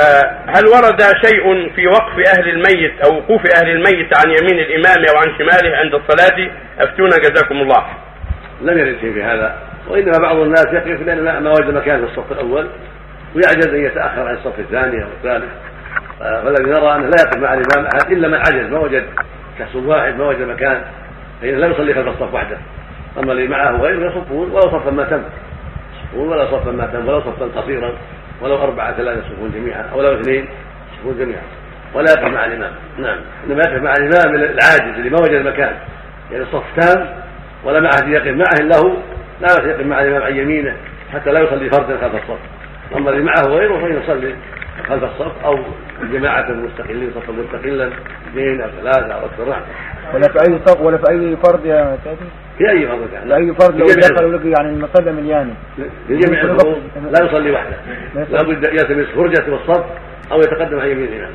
آه، هل ورد شيء في وقف أهل الميت أو وقوف أهل الميت عن يمين الإمام أو عن شماله عند الصلاة؟ أفتونا جزاكم الله. لم يرد شيء في هذا وإنما بعض الناس يقف لأن ما وجد مكان في الصف الأول ويعجز أن يتأخر عن الصف الثاني أو الثالث. فالذي نرى أنه لا يقف مع الإمام أحد إلا من عجز ما وجد شخص واحد ما وجد مكان فإنه لا يصلي خلف الصف وحده. أما اللي معه غيره يصفون ولو صفا ما تم. ولا صفا ما تم ولو صفا قصيرا. ولو أربعة ثلاثة يصفون جميعا أو لو اثنين يصفون جميعا. ولا يقف مع الإمام. نعم. إنما يقف مع الإمام العاجز اللي ما وجد مكان. يعني الصف تام ولا ما أحد يقف معه إلا هو. لا يقف مع الإمام عن يمينه حتى لا يصلي فردا خلف الصف. أما اللي معه غيره فإن يصلي خلف الصف أو جماعة مستقلين صفا مستقلا اثنين أو ثلاثة أو أكثر. نعم. ولا في أي صف ولا في أي فرد يا سيدي؟ في أي في أي فرد لو دخلوا لك يعني المصلى مليانة لجميع الفروض لا يصلي وحده. لا بد يلتمس فرجة في الصف أو يتقدم عن يمين الإمام